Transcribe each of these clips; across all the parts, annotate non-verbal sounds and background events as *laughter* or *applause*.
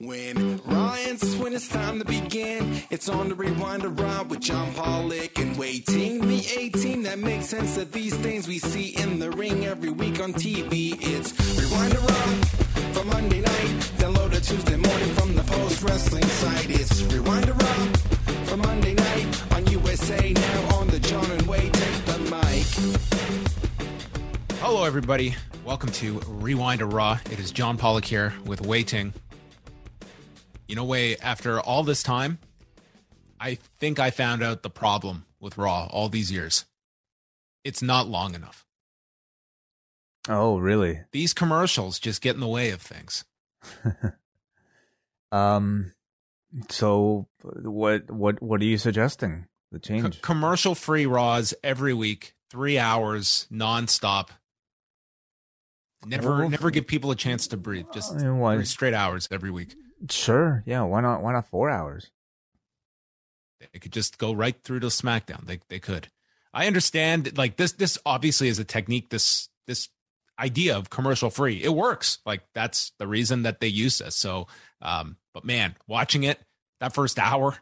When Ryan's when it's time to begin, it's on the rewind around with John Pollock and Wai Ting. The 18 that makes sense of these things we see in the ring every week on TV. It's rewind around for Monday night, download it Tuesday morning from the post wrestling site. It's rewind around for Monday night on USA now on the John and Wade take the mic. Hello, everybody. Welcome to Rewind to Raw. It is John Pollock here with Wai Ting. You know, Wai after all this time, I think I found out the problem with Raw all these years. It's not long enough. Oh, really? These commercials just get in the way of things. *laughs* um, so what what what are you suggesting? The change? commercial free Raws every week, three hours nonstop. Never, Well, never give people a chance to breathe. Just I mean, three straight hours every week. Sure, yeah. Why not? Why not four hours? They could just go right through to SmackDown. They they could. I understand like this this obviously is a technique this this idea of commercial free. It works. Like that's the reason that they use this. So um but man, watching it that first hour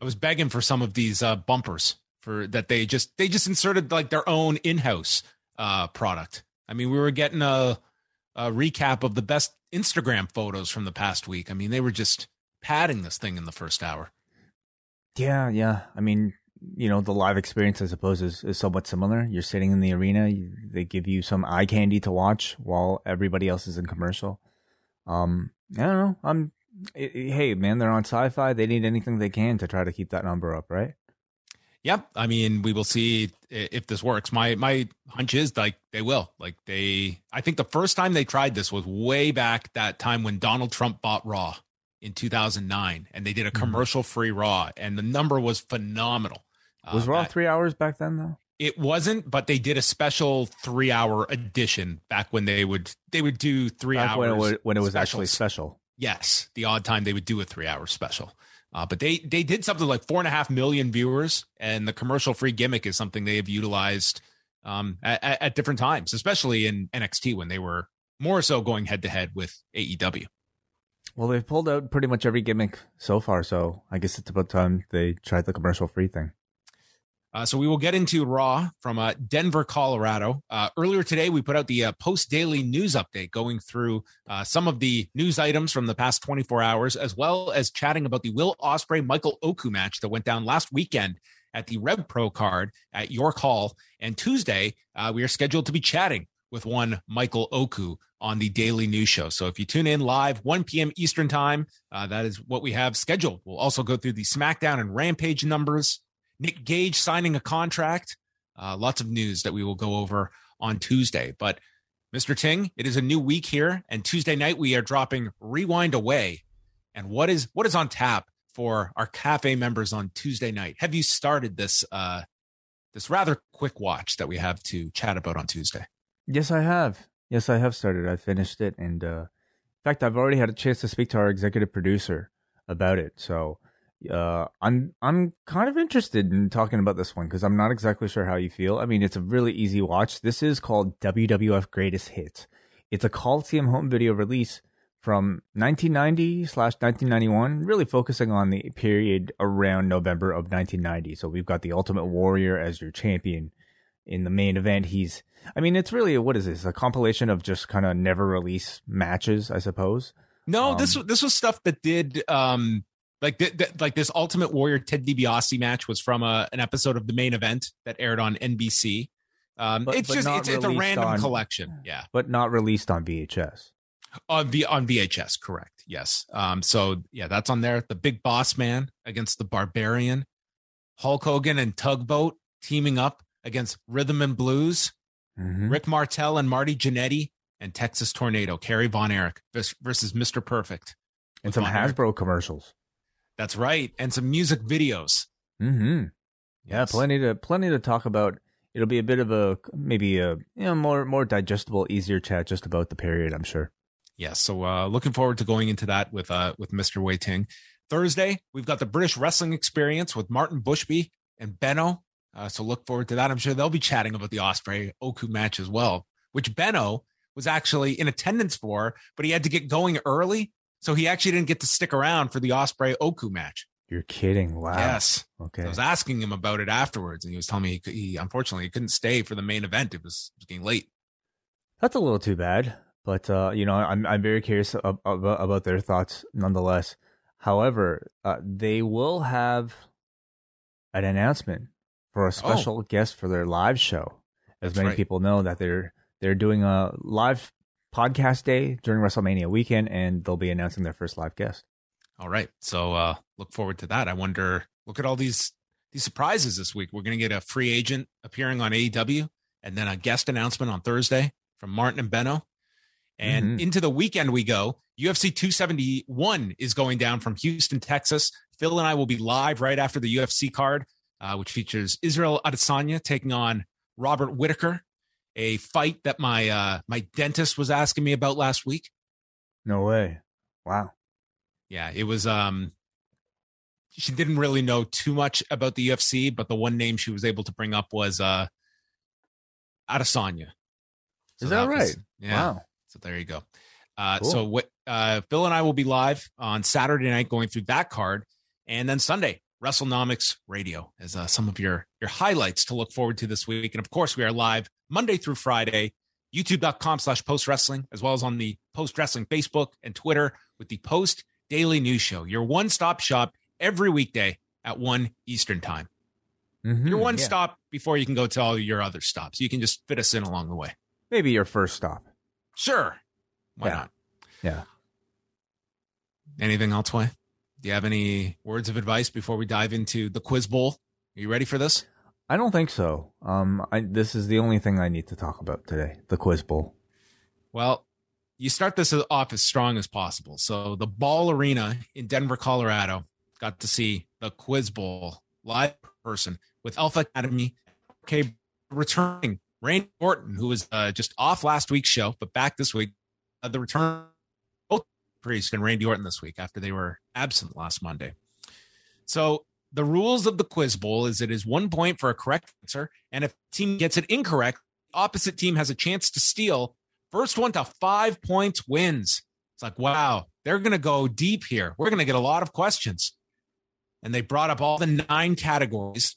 I was begging for some of these uh bumpers for that they just they just inserted like their own in-house uh product. I mean, we were getting a a recap of the best Instagram photos from the past week. I mean, they were just padding this thing in the first hour. Yeah, yeah. I mean, you know, the live experience, I suppose, is, is somewhat similar. You're sitting in the arena. You, they give you some eye candy to watch while everybody else is in commercial. Um, I don't know. I'm. i i- hey, man, they're on Sci-Fi. They need anything they can to try to keep that number up, right? Yep. I mean, we will see if this works. My my hunch is like they will. Like they I think the first time they tried this was way back that time when Donald Trump bought Raw in 2009 and they did a Mhm. commercial free Raw and the number was phenomenal. Uh, Was Raw that- three hours back then, though? It wasn't, but they did a special 3-hour edition back when they would they would do 3 Back hours when it was, when it was actually special. Yes, the odd time they would do a three hour special. Uh, but they they did something like four and a half million viewers, and the commercial free gimmick is something they have utilized um, at, at- different times, especially in NXT when they were more so going head to head with AEW. Well, they've pulled out pretty much every gimmick so far, so I guess it's about time they tried the commercial free thing. Uh, so we will get into Raw from uh, Denver, Colorado. Uh, earlier today, we put out the uh, post daily news update, going through uh, some of the news items from the past 24 hours, as well as chatting about the Will Ospreay Michael Oku match that went down last weekend at the Rev Pro card at York Hall. And Tuesday, uh, we are scheduled to be chatting with one Michael Oku on the daily news show. So if you tune in live, 1 p.m. Eastern time, uh, that is what we have scheduled. We'll also go through the SmackDown and Rampage numbers. Nick Gage signing a contract. Uh, lots of news that we will go over on Tuesday. But Mr. Ting, it is a new week here, and Tuesday night we are dropping Rewind Away. And what is what is on tap for our cafe members on Tuesday night? Have you started this uh, this rather quick watch that we have to chat about on Tuesday? Yes, I have. Yes, I have started. I finished it, and uh, in fact, I've already had a chance to speak to our executive producer about it. So, uh, I'm I'm kind of interested in talking about this one because I'm not exactly sure how you feel. I mean, it's a really easy watch. This is called WWF Greatest Hits. It's a Coliseum home video release from 1990 slash 1991, really focusing on the period around November of 1990. So we've got the Ultimate Warrior as your champion in the main event. He's, I mean, it's really what is this? A compilation of just kind of never release matches, I suppose. No, this Um, this was stuff that did um like th- th- like this Ultimate Warrior Ted DiBiase match was from a, an episode of the main event that aired on NBC. Um, But- it's but just it's, it's a random on- collection. Yeah. but not released on VHS. On the on VHS, correct? Yes. Um. So yeah, that's on there. The Big Boss Man against the Barbarian, Hulk Hogan and Tugboat teaming up against Rhythm and Blues, Mhm. Rick Martel and Marty Jannetty, and Texas Tornado, Kerry Von Erich versus Mr. Perfect. And some Von Erich. Hasbro commercials. That's right, and some music videos. Mm-hmm. Yeah, Yes. plenty to plenty to talk about. It'll be a bit of a maybe a you know more more digestible, easier chat just about the period. I'm sure. Yes. So uh, looking forward to going into that with uh with Mr. Wai Ting. Thursday, we've got the British Wrestling Experience with Martin Bushby and Benno. Uh, so look forward to that. I'm sure they'll be chatting about the Ospreay Oku match as well, which Benno was actually in attendance for, but he had to get going early. So he actually didn't get to stick around for the Ospreay Oku match. You're kidding! Wow. Yes. Okay. I was asking him about it afterwards, and he was telling me he, he unfortunately he couldn't stay for the main event. It was, it was getting late. That's a little too bad, but uh, you know, I'm I'm very curious about about their thoughts nonetheless. However, uh, they will have an announcement for a special guest for their live show. As That's many right. people know that they're they're doing a live podcast day during WrestleMania weekend, and they'll be announcing their first live guest. All right. So uh look forward to that. I wonder look at all these these surprises this week. We're gonna get a free agent appearing on AEW and then a guest announcement on Thursday from Martin and Benno. And Mhm. into the weekend we go. UFC 271 is going down from Houston, Texas. Phil and I will be live right after the UFC card, uh, which features Israel Adesanya taking on Robert Whitaker, a fight that my uh, my dentist was asking me about last week. No way! Wow. Yeah, it was um she didn't really know too much about the UFC, but the one name she was able to bring up was uh Adesanya. Is that was- right? yeah. Wow. So there you go. Uh Cool. so what uh Phil and I will be live on Saturday night going through that card and then Sunday WrestleNomics Radio as uh, some of your your highlights to look forward to this week. And of course, we are live Monday through Friday, youtube.com slash post wrestling, as well as on the post wrestling Facebook and Twitter with the post daily news show, your one stop shop every weekday at 1 Eastern time. Mhm, Your one yeah. stop before you can go to all your other stops. You can just fit us in along the way. Maybe your first stop. Sure. Why Yeah. not? Yeah. Anything else, Wai? Do you have any words of advice before we dive into the quiz bowl? Are you ready for this? I don't think so. Um, I, this is the only thing I need to talk about today: the quiz bowl. Well, you start this off as strong as possible. So the Ball Arena in Denver, Colorado, got to see the Quiz Bowl live person with Alpha Academy. Okay, returning Randy Orton, who was uh, just off last week's show, but back this week. Uh, the return both Priest and Randy Orton this week after they were absent last Monday. So the rules of the Quiz Bowl is it is one point for a correct answer, and if team gets it incorrect, opposite team has a chance to steal First one to five points wins. It's like, wow, they're going to go deep here. We're going to get a lot of questions. And they brought up all the nine categories.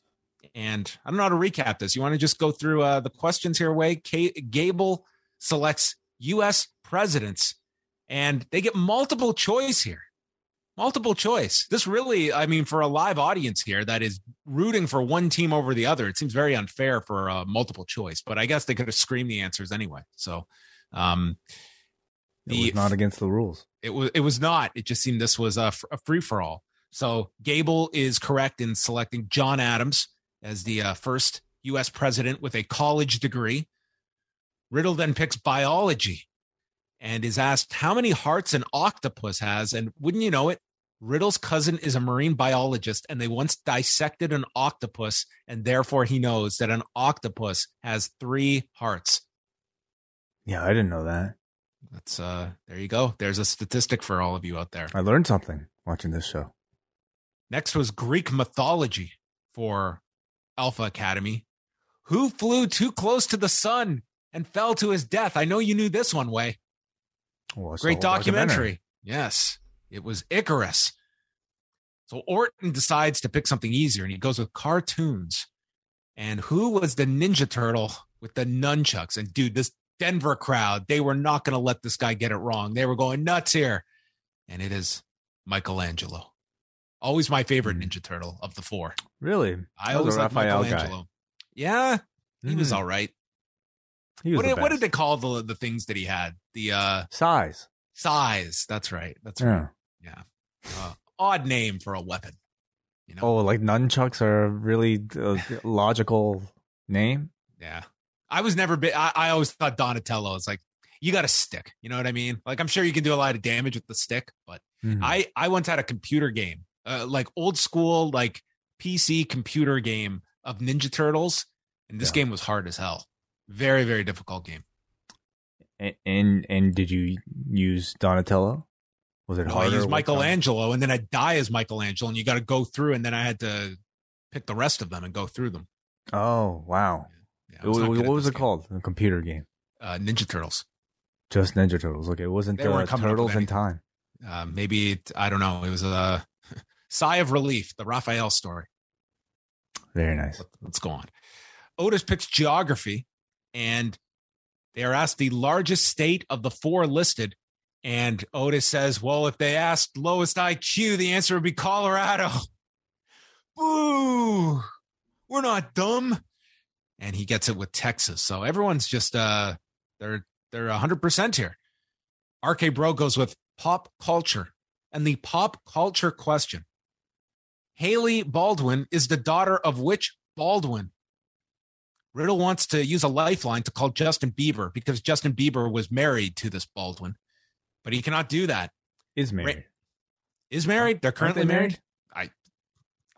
And I don't know how to recap this. You want to just go through uh, the questions here, Wai? K- Gable selects U.S. presidents, and they get multiple choice here. Multiple choice. This really, I mean, for a live audience here that is rooting for one team over the other, it seems very unfair for uh, multiple choice. But I guess they could have screamed the answers anyway. So, um, It was not against the rules. it was it was not. It just seemed this was a, a free for all. So Gable is correct in selecting John Adams as the uh, first U.S. president with a college degree. Riddle then picks biology and is asked how many hearts an octopus has. And wouldn't you know it, Riddle's cousin is a marine biologist, and they once dissected an octopus, and therefore he knows that an octopus has three hearts. Yeah, I didn't know that. That's uh, there you go. There's a statistic for all of you out there. I learned something watching this show. Next was Greek mythology for Alpha Academy. Who flew too close to the sun and fell to his death? I know you knew this one Wai. Well, Great whole documentary. Yes, it was Icarus. So Orton decides to pick something easier and he goes with cartoons. And who was the Ninja Turtle with the nunchucks? And dude, this Denver crowd, they were not going to let this guy get it wrong. They were going nuts here. And it is Michelangelo. Always my favorite Hmm. Ninja Turtle of the four. Really? I always like Raphael guy. Michelangelo. Yeah, he was Mhm. all right. Was What did, what did they call the the things that he had? The uh sais? Sais. That's right. That's right. Yeah. Uh, odd name for a weapon. You know. Oh, like nunchucks are a really uh, *laughs* logical name. Yeah. I was never big. I, I always thought Donatello is like, you got a stick. You know what I mean? Like, I'm sure you can do a lot of damage with the stick, but Mhm. I, I once had a computer game, uh, like old school, like PC computer game of Ninja Turtles. And this Yeah. game was hard as hell. Very, very difficult game. And and did you use Donatello? Was it Well, I harder? used Michelangelo and then I'd die as Michelangelo and you got to go through and then I had to pick the rest of them and go through them. Oh wow! Yeah, I It was- good what was it game. called? A computer game. Uh, Ninja Turtles. Just Ninja Turtles. Okay, it wasn't They uh, coming up with Turtles in. Time. Uh, maybe, it, I don't know. It was a *laughs* sigh of relief, the Raphael story. Very nice. Let's go on. Otis picks geography, and they are asked the largest state of the four listed. And Otis says, Well, if they asked lowest IQ, the answer would be Colorado. *laughs* Boo! We're not dumb. And he gets it with Texas. So everyone's just uh they're they're hundred percent here. RK Bro goes with pop culture. And the pop culture question. Hailey Baldwin is the daughter of which Baldwin? Riddle wants to use a lifeline to call Justin Bieber because Justin Bieber was married to this Baldwin, but he cannot do that. Is married. Is married? They're currently they married. I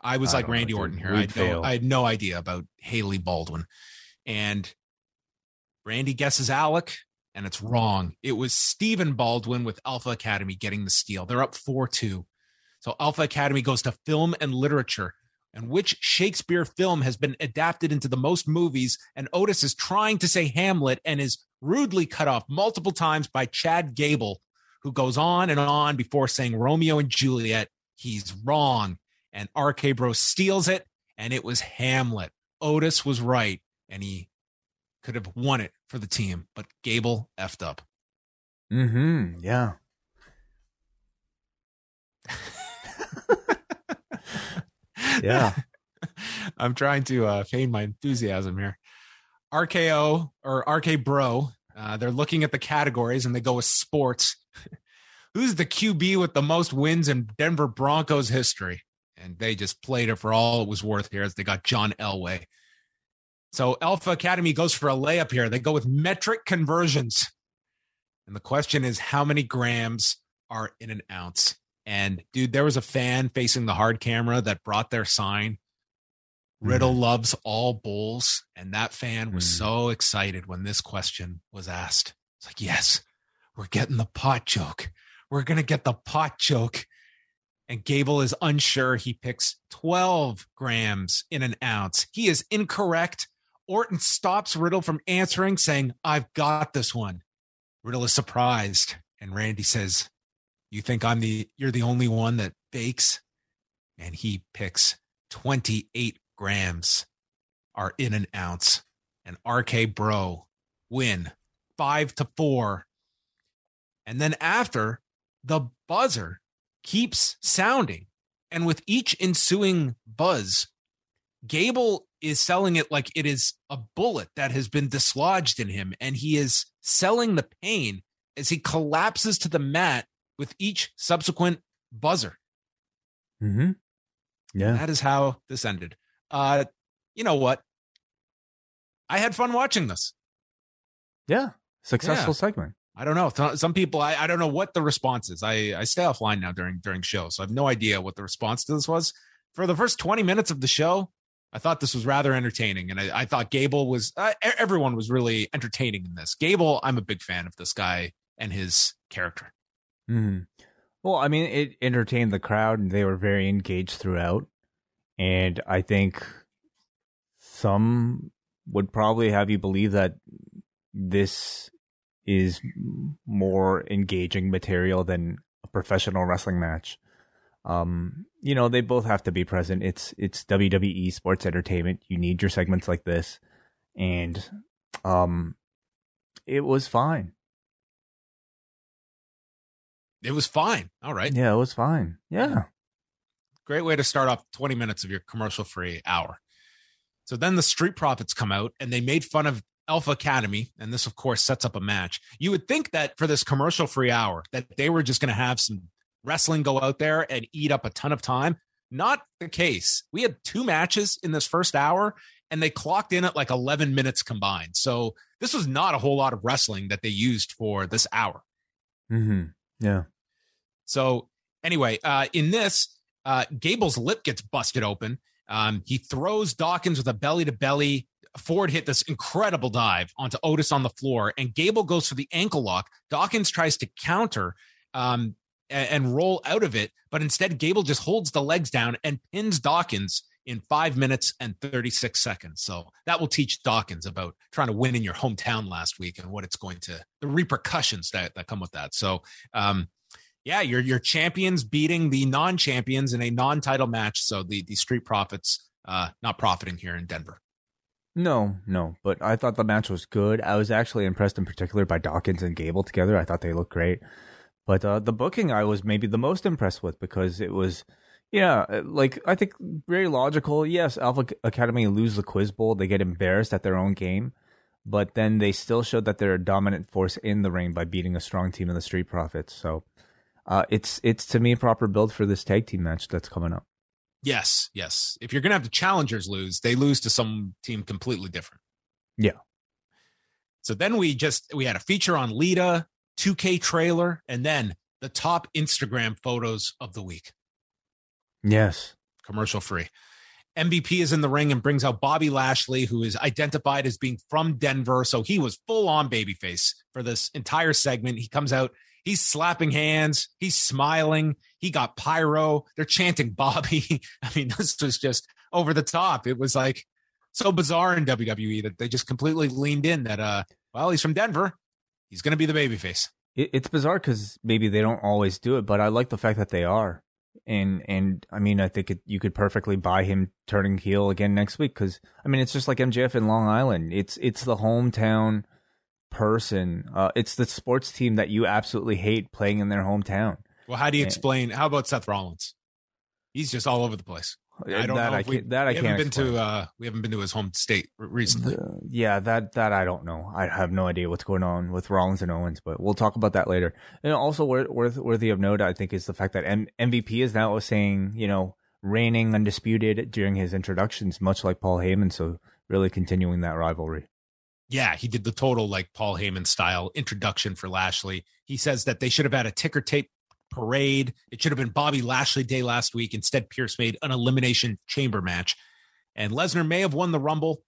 I was I like know, Randy. Orton here. I had, no. I had no idea about Hailey Baldwin. And Randy guesses Alec, and it's wrong. It was Stephen Baldwin with Alpha Academy getting the steal. They're up 4 2. So Alpha Academy goes to film and literature. And which Shakespeare film has been adapted into the most movies? And Otis is trying to say Hamlet and is rudely cut off multiple times by Chad Gable, who goes on and on before saying Romeo and Juliet. He's wrong. And RK Bro steals it, and it was Hamlet. Otis was right, and he could have won it for the team, but Gable effed up. Mm-hmm. Yeah. *laughs* Yeah. I'm trying to uh, feign my enthusiasm here. RKO or RK Bro, uh, they're looking at the categories and they go with sports. *laughs* Who's the QB with the most wins in Denver Broncos history? And they just played it for all it was worth here as they got John Elway. So Alpha Academy goes for a layup here. They go with metric conversions. And the question is how many grams are in an ounce? And dude, there was a fan facing the hard camera that brought their sign. Riddle loves all bulls. And that fan was Mhm. so excited when this question was asked. It's like, yes, we're getting the pot joke. We're going to get the pot joke. And Gable is unsure. He picks 12 grams in an ounce. He is incorrect. Orton stops Riddle from answering, saying, I've got this one. Riddle is surprised. And Randy says, You think I'm the you're the only one that bakes? And he picks 28 grams are in an ounce. And RK Bro win five to four. And then after the buzzer keeps sounding, and with each ensuing buzz, Gable is selling it like it is a bullet that has been dislodged in him, and he is selling the pain as he collapses to the mat with each subsequent buzzer. Mm-hmm. Yeah. That is how this ended. Uh, you know what? I had fun watching this. Yeah. Successful Yeah. segment. I don't know. Some people, I, I don't know what the response is. I, I stay offline now during during shows, so I have no idea what the response to this was. For the first twenty minutes of the show, I thought this was rather entertaining, and I, I thought Gable was. Uh, everyone was really entertaining in this. Gable, I'm a big fan of this guy and his character. hmm Well, I mean, it entertained the crowd, and they were very engaged throughout. And I think some would probably have you believe that this is more engaging material than a professional wrestling match. Um, you know, they both have to be present. It's it's WWE sports entertainment. You need your segments like this, and um, it was fine. It was fine. All right. Yeah, it was fine. Yeah. Great way to start off 20 minutes of your commercial free hour. So then the Street Profits come out and they made fun of Alpha Academy, and this of course sets up a match. You would think that for this commercial free hour that they were just going to have some wrestling go out there and eat up a ton of time. Not the case. We had two matches in this first hour and they clocked in at like 11 minutes combined. So this was not a whole lot of wrestling that they used for this hour. Mm-hmm. Yeah. So anyway, uh, in this, uh, Gable's lip gets busted open. Um, he throws Dawkins with a belly to belly. Ford hit this incredible dive onto Otis on the floor, and Gable goes for the ankle lock. Dawkins tries to counter um, and, and roll out of it, but instead, Gable just holds the legs down and pins Dawkins in five minutes and 36 seconds. So that will teach Dawkins about trying to win in your hometown last week and what it's going to, the repercussions that, that come with that. So, um, yeah, your your champions beating the non-champions in a non-title match. So the the Street Profits uh not profiting here in Denver. No, no, but I thought the match was good. I was actually impressed in particular by Dawkins and Gable together. I thought they looked great. But uh, the booking I was maybe the most impressed with because it was, yeah, like I think very logical. Yes, Alpha Academy lose the Quiz Bowl. They get embarrassed at their own game. But then they still showed that they're a dominant force in the ring by beating a strong team in the Street Profits. So uh, it's it's to me a proper build for this tag team match that's coming up. Yes, yes. If you're gonna have the challengers lose, they lose to some team completely different. Yeah. So then we just we had a feature on Lita, 2K trailer, and then the top Instagram photos of the week. Yes. Commercial free. MVP is in the ring and brings out Bobby Lashley, who is identified as being from Denver. So he was full on babyface for this entire segment. He comes out, He's slapping hands. He's smiling. He got pyro. They're chanting Bobby. *laughs* I mean, this was just over the top. It was like so bizarre in WWE that they just completely leaned in that, uh, well, he's from Denver. He's going to be the babyface. It's bizarre because maybe they don't always do it, but I like the fact that they are. And and I mean, I think it, you could perfectly buy him turning heel again next week because I mean, it's just like MJF in Long Island. It's it's the hometown person. Uh, it's the sports team that you absolutely hate playing in their hometown. Well, how do you explain? How about Seth Rollins? He's just all over the place. I don't that know. I we, can't, that I we haven't been explain. to. Uh, we haven't been to his home state recently. Yeah, that that I don't know. I have no idea what's going on with Rollins and Owens, but we'll talk about that later. And also worth worth worthy of note, I think, is the fact that M- MVP is now saying, you know, reigning undisputed during his introductions, much like Paul Heyman. So really continuing that rivalry. Yeah, he did the total like Paul Heyman style introduction for Lashley. He says that they should have had a ticker tape parade. It should have been Bobby Lashley Day last week. Instead, Pearce made an elimination chamber match. And Lesnar may have won the Rumble,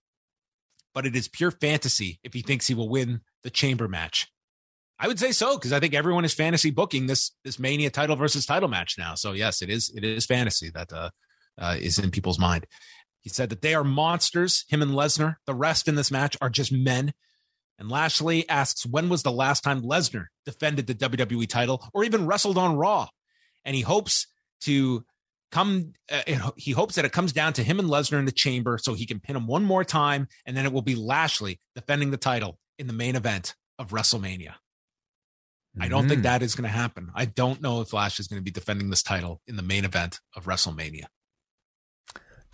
but it is pure fantasy if he thinks he will win the chamber match. I would say so because I think everyone is fantasy booking this this Mania title versus title match now. So yes, it is it is fantasy that uh, uh, is in people's mind. He said that they are monsters, him and Lesnar. The rest in this match are just men. And Lashley asks, when was the last time Lesnar defended the WWE title or even wrestled on Raw? And he hopes to come, uh, he hopes that it comes down to him and Lesnar in the chamber so he can pin him one more time. And then it will be Lashley defending the title in the main event of WrestleMania. I don't think Mm. that is going to happen. I don't know if Lash is going to be defending this title in the main event of WrestleMania.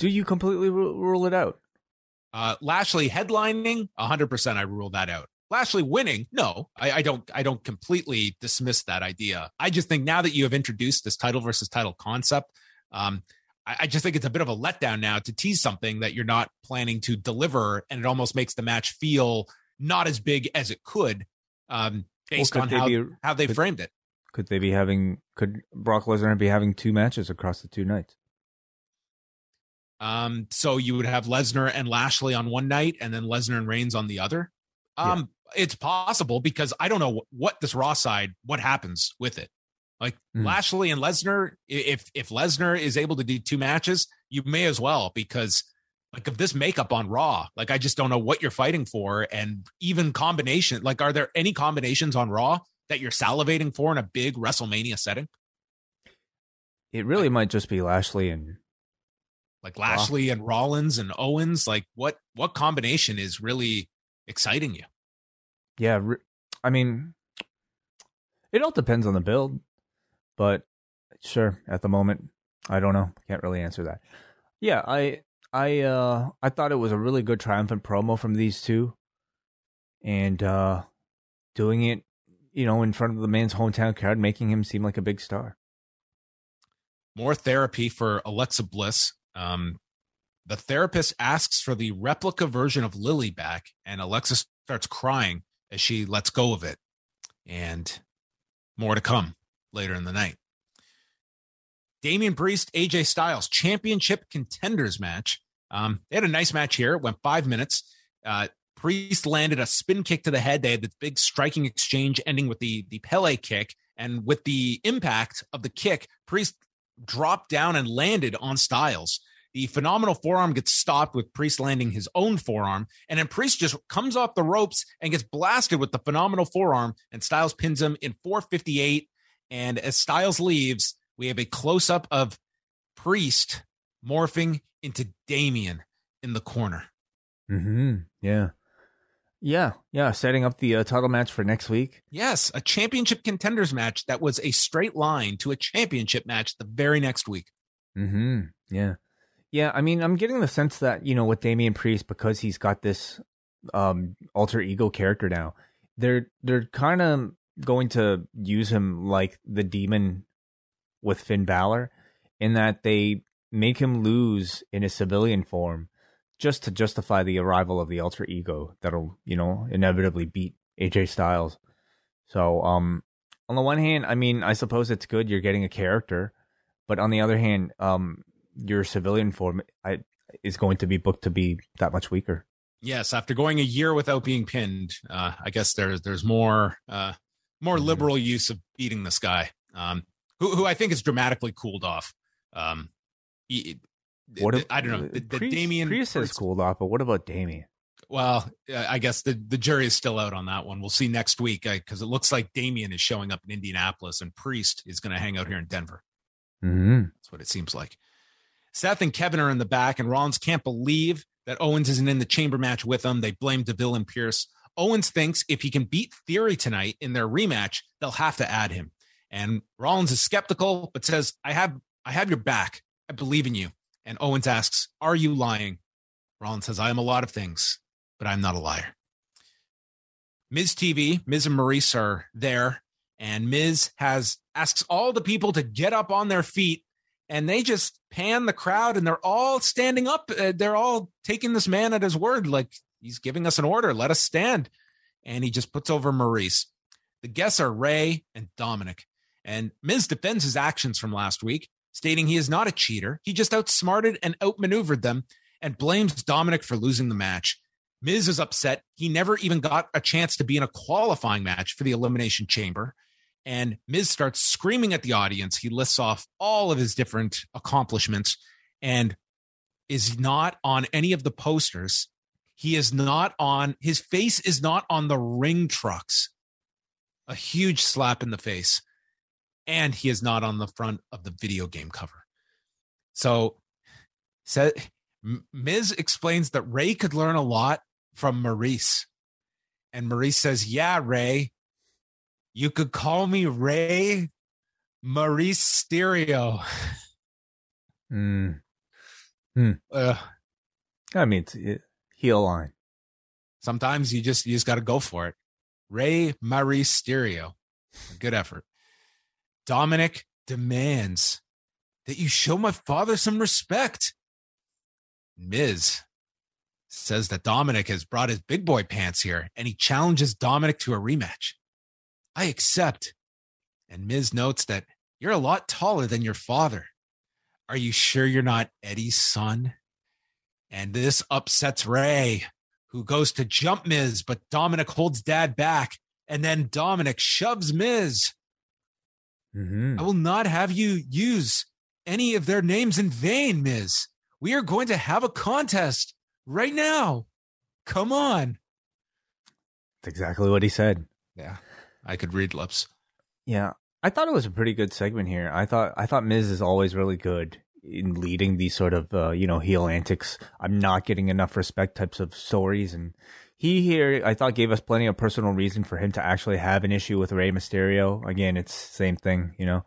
Do you completely ru- rule it out? Uh, Lashley headlining, hundred percent. I rule that out. Lashley winning, no, I, I don't. I don't completely dismiss that idea. I just think now that you have introduced this title versus title concept, um, I, I just think it's a bit of a letdown now to tease something that you're not planning to deliver, and it almost makes the match feel not as big as it could, um, based could on how be- how they could- framed it. Could they be having? Could Brock Lesnar be having two matches across the two nights? Um, so you would have Lesnar and Lashley on one night, and then Lesnar and Reigns on the other. Um, it's possible because I don't know what, this Raw side what happens with it. Like Hmm. Lashley and Lesnar, if if Lesnar is able to do two matches, you may as well because like of this makeup on Raw, like I just don't know what you're fighting for, and even combination. Like, are there any combinations on Raw that you're salivating for in a big WrestleMania setting? It really might just be Lashley and like Lashley and Rollins and Owens. Like what what combination is really exciting you? yeah. I mean, it all depends on the build, but sure. At the moment, I don't know. Can't really answer that. Yeah, I I uh I thought it was a really good triumphant promo from these two. and uh, doing it, you know, in front of the man's hometown crowd, making him seem like a big star. More therapy for Alexa Bliss. Um, the therapist asks for the replica version of Lily back, and Alexis starts crying as she lets go of it. And more to come later in the night. Damian Priest, AJ Styles, championship contenders match. Um, they had a nice match here. It went five minutes. Uh, Priest landed a spin kick to the head. They had this big striking exchange ending with the, the Pele kick. And with the impact of the kick, Priest dropped down and landed on Styles. The phenomenal forearm gets stopped with Priest landing his own forearm. And then Priest just comes off the ropes and gets blasted with the phenomenal forearm. And Styles pins him in 458. And as Styles leaves, we have a close up of Priest morphing into Damian in the corner. Mm-hmm. Yeah. Yeah. Yeah. Setting up the uh, title match for next week. Yes. A championship contenders match that was a straight line to a championship match the very next week. Mm-hmm. Yeah. Yeah, I mean, I'm getting the sense that you know with Damian Priest because he's got this um alter ego character now, they're they're kind of going to use him like the demon with Finn Balor, in that they make him lose in his civilian form just to justify the arrival of the alter ego that'll you know inevitably beat AJ Styles. So um on the one hand, I mean, I suppose it's good you're getting a character, but on the other hand, um your civilian form I, is going to be booked to be that much weaker. Yes, after going a year without being pinned, uh, I guess there's there's more uh, more mm-hmm. liberal use of beating this guy, um, who who I think has dramatically cooled off. Um, he, what if, I don't know. The, the Priest, Damian Priest has cooled off, but what about Damian? Well, I guess the, the jury is still out on that one. We'll see next week because it looks like Damian is showing up in Indianapolis and Priest is going to hang out here in Denver. Mm-hmm. That's what it seems like. Seth and Kevin are in the back, and Rollins can't believe that Owens isn't in the chamber match with them. They blame Deville and Pearce. Owens thinks if he can beat Theory tonight in their rematch, they'll have to add him. And Rollins is skeptical, but says, I have I have your back. I believe in you. And Owens asks, Are you lying? Rollins says, I am a lot of things, but I'm not a liar. Miz TV, Miz and Maryse are there, and Miz has asks all the people to get up on their feet and they just pan the crowd and they're all standing up. Uh, they're all taking this man at his word, like he's giving us an order. Let us stand. And he just puts over Maryse. The guests are Rey and Dominic. And Miz defends his actions from last week, stating he is not a cheater. He just outsmarted and outmaneuvered them and blames Dominic for losing the match. Miz is upset. He never even got a chance to be in a qualifying match for the Elimination Chamber. And Miz starts screaming at the audience. He lists off all of his different accomplishments and is not on any of the posters. He is not on, his face is not on the ring trucks. A huge slap in the face. And he is not on the front of the video game cover. So, so Miz explains that Rey could learn a lot from Maryse. And Maryse says, Yeah, Rey, you could call me Ray Maurice Stereo. *laughs* Hmm. Hmm. Uh, I mean, it's it, heel line. Sometimes you just you just got to go for it. Ray Maurice Stereo. Good effort. Dominic demands that you show my father some respect. Miz says that Dominic has brought his big boy pants here and he challenges Dominic to a rematch. I accept. And Miz notes that you're a lot taller than your father. Are you sure you're not Eddie's son? And this upsets Rey, who goes to jump Miz, but Dominic holds dad back. And then Dominic shoves Miz. Mm-hmm. I will not have you use any of their names in vain, Miz. We are going to have a contest right now. Come on. That's exactly what he said. Yeah. I could read lips. Yeah, I thought it was a pretty good segment here. I thought I thought Miz is always really good in leading these sort of uh, you know heel antics. I'm not getting enough respect types of stories, and he here I thought gave us plenty of personal reason for him to actually have an issue with Rey Mysterio. Again, it's same thing. You know,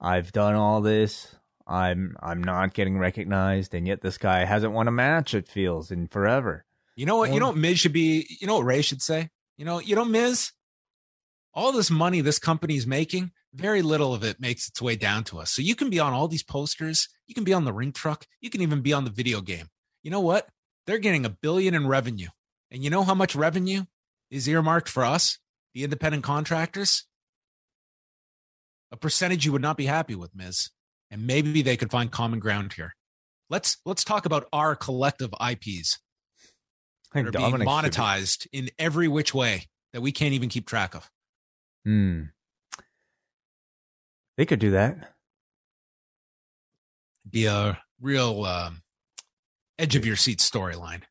I've done all this. I'm I'm not getting recognized, and yet this guy hasn't won a match. It feels in forever. You know what? You know what Miz should be. You know what Rey should say. You know, you know, Miz, all this money this company's making, very little of it makes its way down to us. So you can be on all these posters, you can be on the ring truck, you can even be on the video game. You know what? They're getting a billion in revenue. And you know how much revenue is earmarked for us, the independent contractors? A percentage you would not be happy with, Miz And maybe they could find common ground here. Let's let's talk about our collective IPs that are being monetized in every which way that we can't even keep track of. Hmm. They could do that. Be a real um, edge of your seat storyline.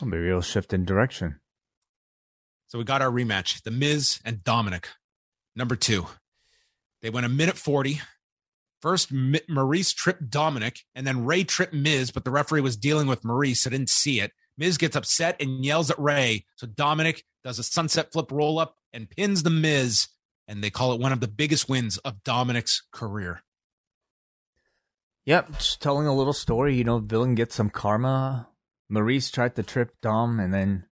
Be a real shift in direction. So we got our rematch: The Miz and Dominic. Number two, they went a minute forty. First, Maryse tripped Dominic, and then Rey tripped Miz, but the referee was dealing with Maryse, so didn't see it. Miz gets upset and yells at Rey. So Dominic does a sunset flip roll up and pins the Miz, and they call it one of the biggest wins of Dominic's career. Yep, just telling a little story. You know, villain gets some karma. Maryse tried to trip Dom and then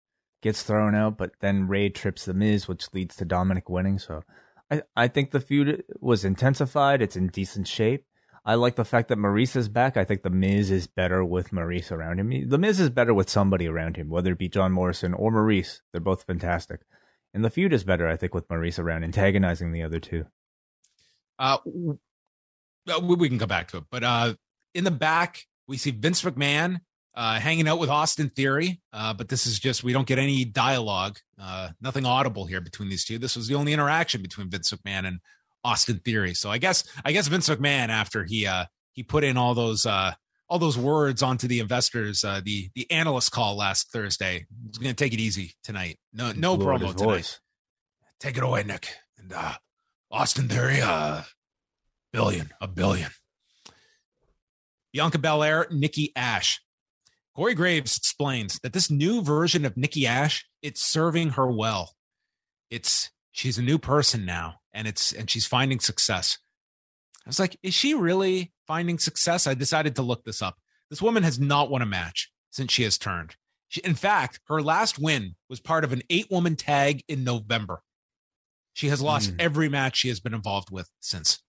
gets thrown out, but then Rey trips the Miz, which leads to Dominic winning. So I, I think the feud was intensified. It's in decent shape. I like the fact that Maryse is back. I think the Miz is better with Maryse around him. The Miz is better with somebody around him, whether it be John Morrison or Maryse. They're both fantastic. And the feud is better, I think, with Maryse around, antagonizing the other two. Uh, we can come back to it, but uh, in the back we see Vince McMahon uh, hanging out with Austin Theory. Uh, but this is just, we don't get any dialogue, uh, nothing audible here between these two. This was the only interaction between Vince McMahon and Austin Theory. So I guess, I guess Vince McMahon, after he, uh, he put in all those, uh, all those words onto the investors, uh, the, the analyst call last Thursday. He's going to take it easy tonight. No, no promo tonight. Voice. Take it away, Nick. And, uh, Austin Theory, uh, billion, a billion. Bianca Belair, Nikki Ash. Corey Graves explains that this new version of Nikki Ash, it's serving her well. It's she's a new person now, and it's and she's finding success. I was like, is she really finding success? I decided to look this up. This woman has not won a match since she has turned. She, in fact, her last win was part of an eight woman tag in November. She has lost mm. every match she has been involved with since.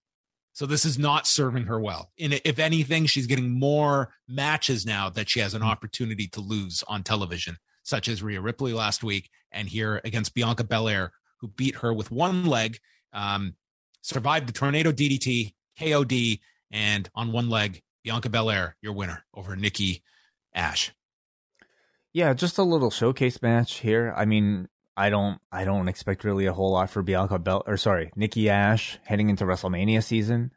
So this is not serving her well. And if anything, she's getting more matches now that she has an hmm. opportunity to lose on television, such as Rhea Ripley last week and here against Bianca Belair, who beat her with one leg, um, survived the tornado DDT, KOD, and on one leg, Bianca Belair, your winner over Nikki Ash. Yeah, just a little showcase match here. I mean, I don't I don't expect really a whole lot for Bianca Bel or sorry, Nikki Ash heading into WrestleMania season.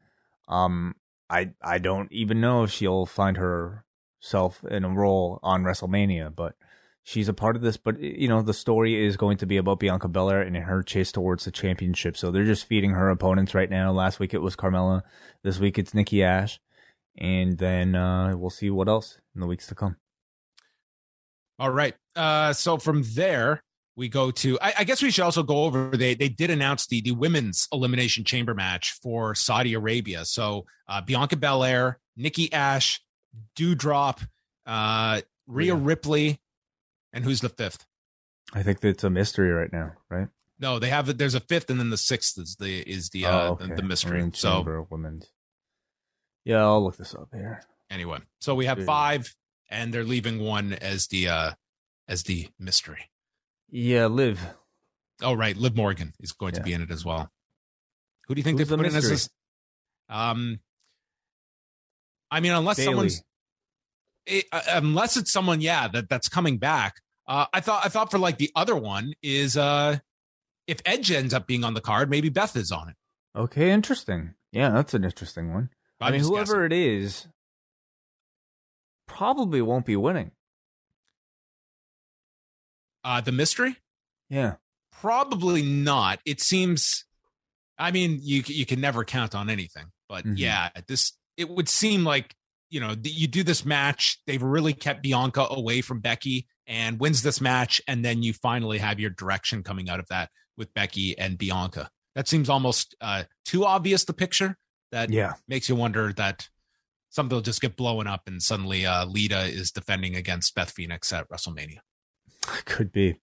Um I I don't even know if she'll find herself in a role on WrestleMania, but she's a part of this. But you know, the story is going to be about Bianca Belair and her chase towards the championship. So they're just feeding her opponents right now. Last week it was Carmella. This week it's Nikki Ash. And then uh, we'll see what else in the weeks to come. All right. Uh, so from there, we go to I, I, guess we should also go over they they did announce the the women's elimination chamber match for Saudi Arabia. So uh, Bianca Belair, Nikki Ash, Doudrop, uh, Rhea yeah. Ripley, and who's the fifth? I think it's a mystery right now, right? No, they have there's a fifth and then the sixth is the is the uh, oh, okay. the, the, mystery. So women's. Yeah, I'll look this up here. Anyway, so we have five, and they're leaving one as the uh as the mystery. Yeah, Liv. Oh, right. Liv Morgan is going yeah. to be in it as well. Who do you think Who's they put the in as this? Um, I mean, unless someone's, it, uh, unless it's someone, yeah, that that's coming back. Uh, I thought, I thought for like the other one is, uh, if Edge ends up being on the card, maybe Beth is on it. Okay, interesting. Yeah, that's an interesting one. I'm i mean, whoever guessing. it is, probably won't be winning. Uh, the mystery? Yeah. Probably not. It seems. I mean, you you can never count on anything, but mm-hmm. yeah, this it would seem like you know you do this match. They've really kept Bianca away from Becky and wins this match, and then you finally have your direction coming out of that with Becky and Bianca. That seems almost uh, too obvious. The picture that yeah makes you wonder that something will just get blown up, and suddenly uh, Lita is defending against Beth Phoenix at WrestleMania. Could be.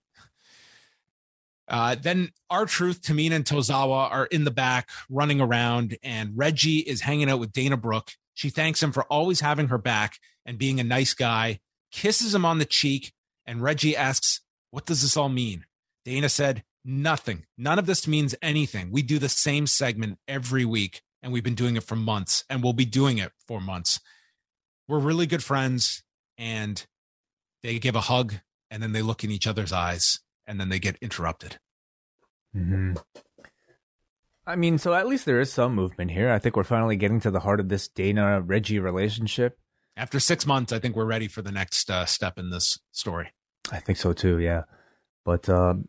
Uh, then R-Truth, Tamina, and Tozawa are in the back running around, and Reggie is hanging out with Dana Brooke. She thanks him for always having her back and being a nice guy, kisses him on the cheek, and Reggie asks, What does this all mean? Dana said, Nothing. None of this means anything. We do the same segment every week, and we've been doing it for months, and we'll be doing it for months. We're really good friends, and they give a hug, and then they look in each other's eyes, and then they get interrupted. Mm-hmm. I mean, so at least there is some movement here. I think we're finally getting to the heart of this Dana Reggie relationship. After six months, I think we're ready for the next uh, step in this story. I think so too. Yeah, but um,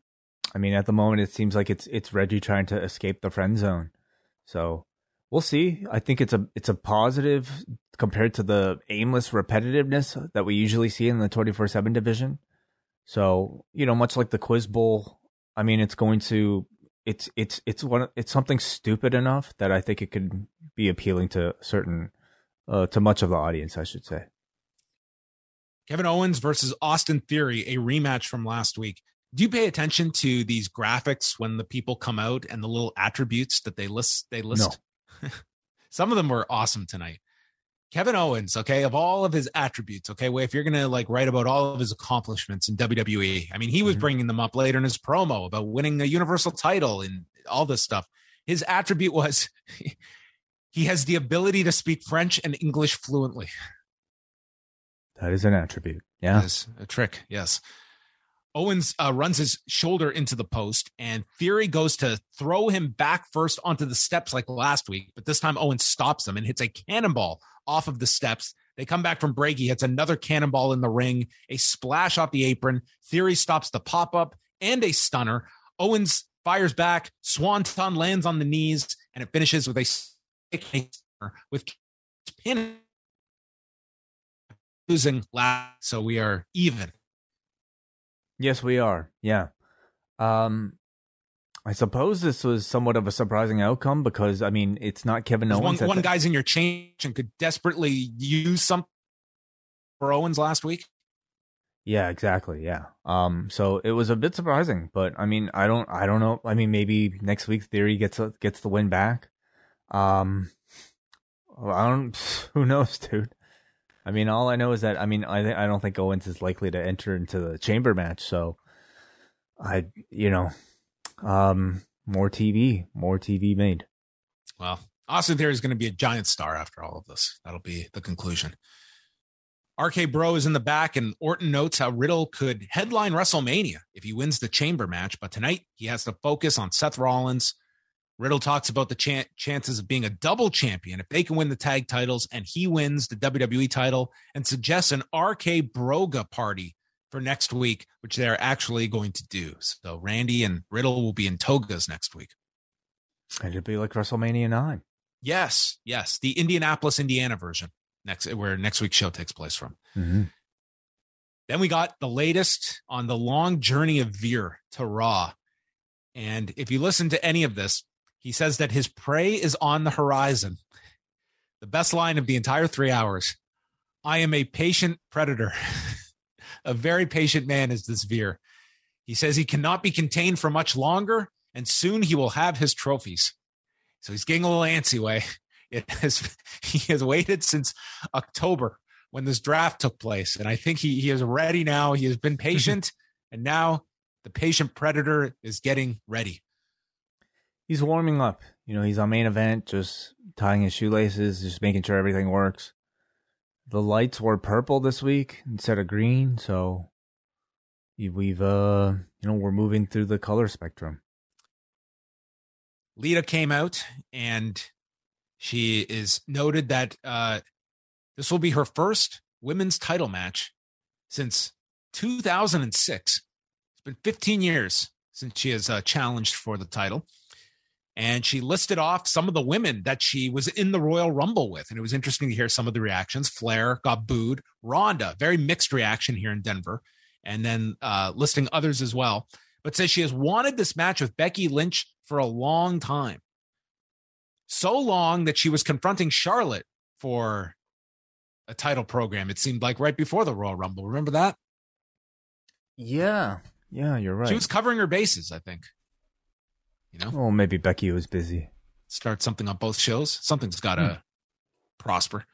I mean, at the moment, it seems like it's it's Reggie trying to escape the friend zone. So we'll see. I think it's a it's a positive compared to the aimless repetitiveness that we usually see in the twenty four seven division. So you know, much like the Quiz Bowl, I mean, it's going to it's it's it's one it's something stupid enough that I think it could be appealing to certain uh, to much of the audience, I should say. Kevin Owens versus Austin Theory, a rematch from last week. Do you pay attention to these graphics when the people come out and the little attributes that they list? They list. No. *laughs* Some of them were awesome tonight. Kevin Owens, okay, of all of his attributes, okay, well, if you're gonna like write about all of his accomplishments in WWE, I mean, he was mm-hmm. bringing them up later in his promo about winning a Universal title and all this stuff. His attribute was *laughs* he has the ability to speak French and English fluently. That is an attribute. Yeah. a trick. Yes. Owens uh, runs his shoulder into the post, and Theory goes to throw him back first onto the steps like last week, but this time Owens stops him and hits a cannonball off of the steps. They come back from break. He hits another cannonball in the ring, a splash off the apron. Theory stops the pop up and a stunner. Owens fires back. Swanton lands on the knees, and it finishes with a with pin losing last. So we are even. Yes, we are. Yeah. Um, I suppose this was somewhat of a surprising outcome because I mean it's not Kevin Owens. One, one guy's in your change and could desperately use something for Owens last week. Yeah, exactly. Yeah. Um. So it was a bit surprising, but I mean, I don't, I don't know. I mean, maybe next week Theory gets a, gets the win back. Um. I don't. *laughs* Who knows, dude? I mean, all I know is that I mean, I I don't think Owens is likely to enter into the chamber match. So, I you know, um, more TV, more TV made. Well, Austin Theory is going to be a giant star after all of this. That'll be the conclusion. RK Bro is in the back, and Orton notes how Riddle could headline WrestleMania if he wins the chamber match. But tonight, he has to focus on Seth Rollins. Riddle talks about the ch- chances of being a double champion if they can win the tag titles and he wins the WWE title and suggests an RK Broga party for next week, which they're actually going to do. So Randy and Riddle will be in togas next week. And it'll be like WrestleMania 9. Yes, yes. The Indianapolis, Indiana version next where next week's show takes place from. Mm-hmm. Then we got the latest on the long journey of Veer to Raw. And if you listen to any of this, he says that his prey is on the horizon. The best line of the entire three hours. I am a patient predator. *laughs* a very patient man is this Veer. He says he cannot be contained for much longer, and soon he will have his trophies. So he's getting a little antsy way. *laughs* It has he has waited since October when this draft took place. And I think he, he is ready now. He has been mm-hmm. patient, and now the patient predator is getting ready. He's warming up. You know, he's on main event, just tying his shoelaces, just making sure everything works the lights were purple this week instead of green, so we've uh you know we're moving through the color spectrum. Lita came out and she is noted that uh this will be her first women's title match since 2006. It's been 15 years since she has uh, challenged for the title and she listed off some of the women that she was in the Royal Rumble with. And it was interesting to hear some of the reactions. Flair got booed. Ronda, very mixed reaction here in Denver. And then uh, listing others as well. But says she has wanted this match with Becky Lynch for a long time. So long that she was confronting Charlotte for a title program. It seemed like right before the Royal Rumble. Remember that? Yeah. Yeah, you're right. She was covering her bases, I think. You know? Oh, maybe Becky was busy. Start something on both shows. Something's got to hmm. prosper.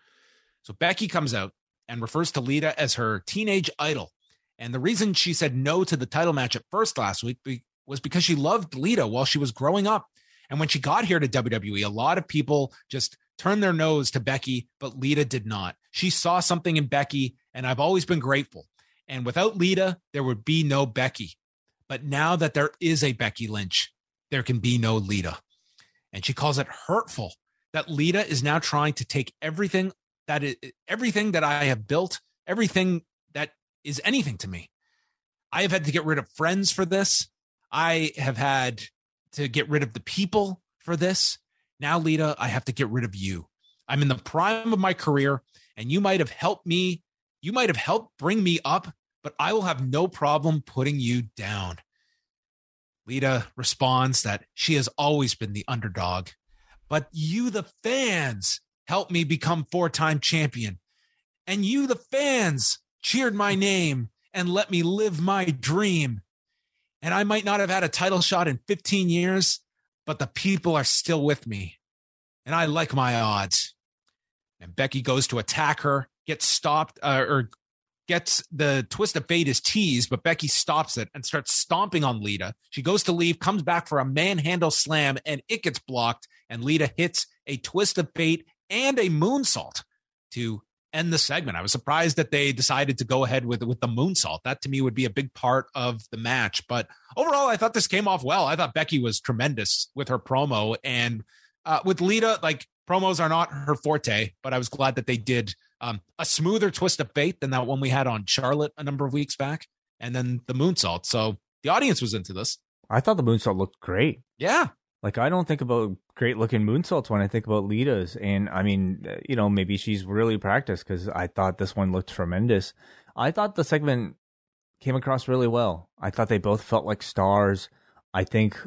So Becky comes out and refers to Lita as her teenage idol. And the reason she said no to the title match at first last week was because she loved Lita while she was growing up. And when she got here to WWE, a lot of people just turned their nose to Becky, but Lita did not. She saw something in Becky, and I've always been grateful. And without Lita, there would be no Becky. But now that there is a Becky Lynch, there can be no Lita. And she calls it hurtful that Lita is now trying to take everything that is everything that I have built, everything that is anything to me. I have had to get rid of friends for this. I have had to get rid of the people for this. Now, Lita, I have to get rid of you. I'm in the prime of my career, and you might have helped me. You might have helped bring me up, but I will have no problem putting you down. Lita responds that she has always been the underdog, but you, the fans, helped me become four time champion. And you, the fans, cheered my name and let me live my dream. And I might not have had a title shot in 15 years, but the people are still with me. And I like my odds. And Becky goes to attack her, gets stopped, uh, or gets the twist of fate is teased, but Becky stops it and starts stomping on Lita. She goes to leave, comes back for a manhandle slam, and it gets blocked. And Lita hits a twist of fate and a moonsault to end the segment. I was surprised that they decided to go ahead with with the moonsault. That to me would be a big part of the match. But overall, I thought this came off well. I thought Becky was tremendous with her promo and uh, with Lita. Like promos are not her forte, but I was glad that they did um, a smoother twist of fate than that one we had on Charlotte a number of weeks back, and then the moonsault. So the audience was into this. I thought the moonsault looked great. Yeah, like I don't think about great looking moonsaults when I think about Lita's, and I mean, you know, maybe she's really practiced because I thought this one looked tremendous. I thought the segment came across really well. I thought they both felt like stars. I think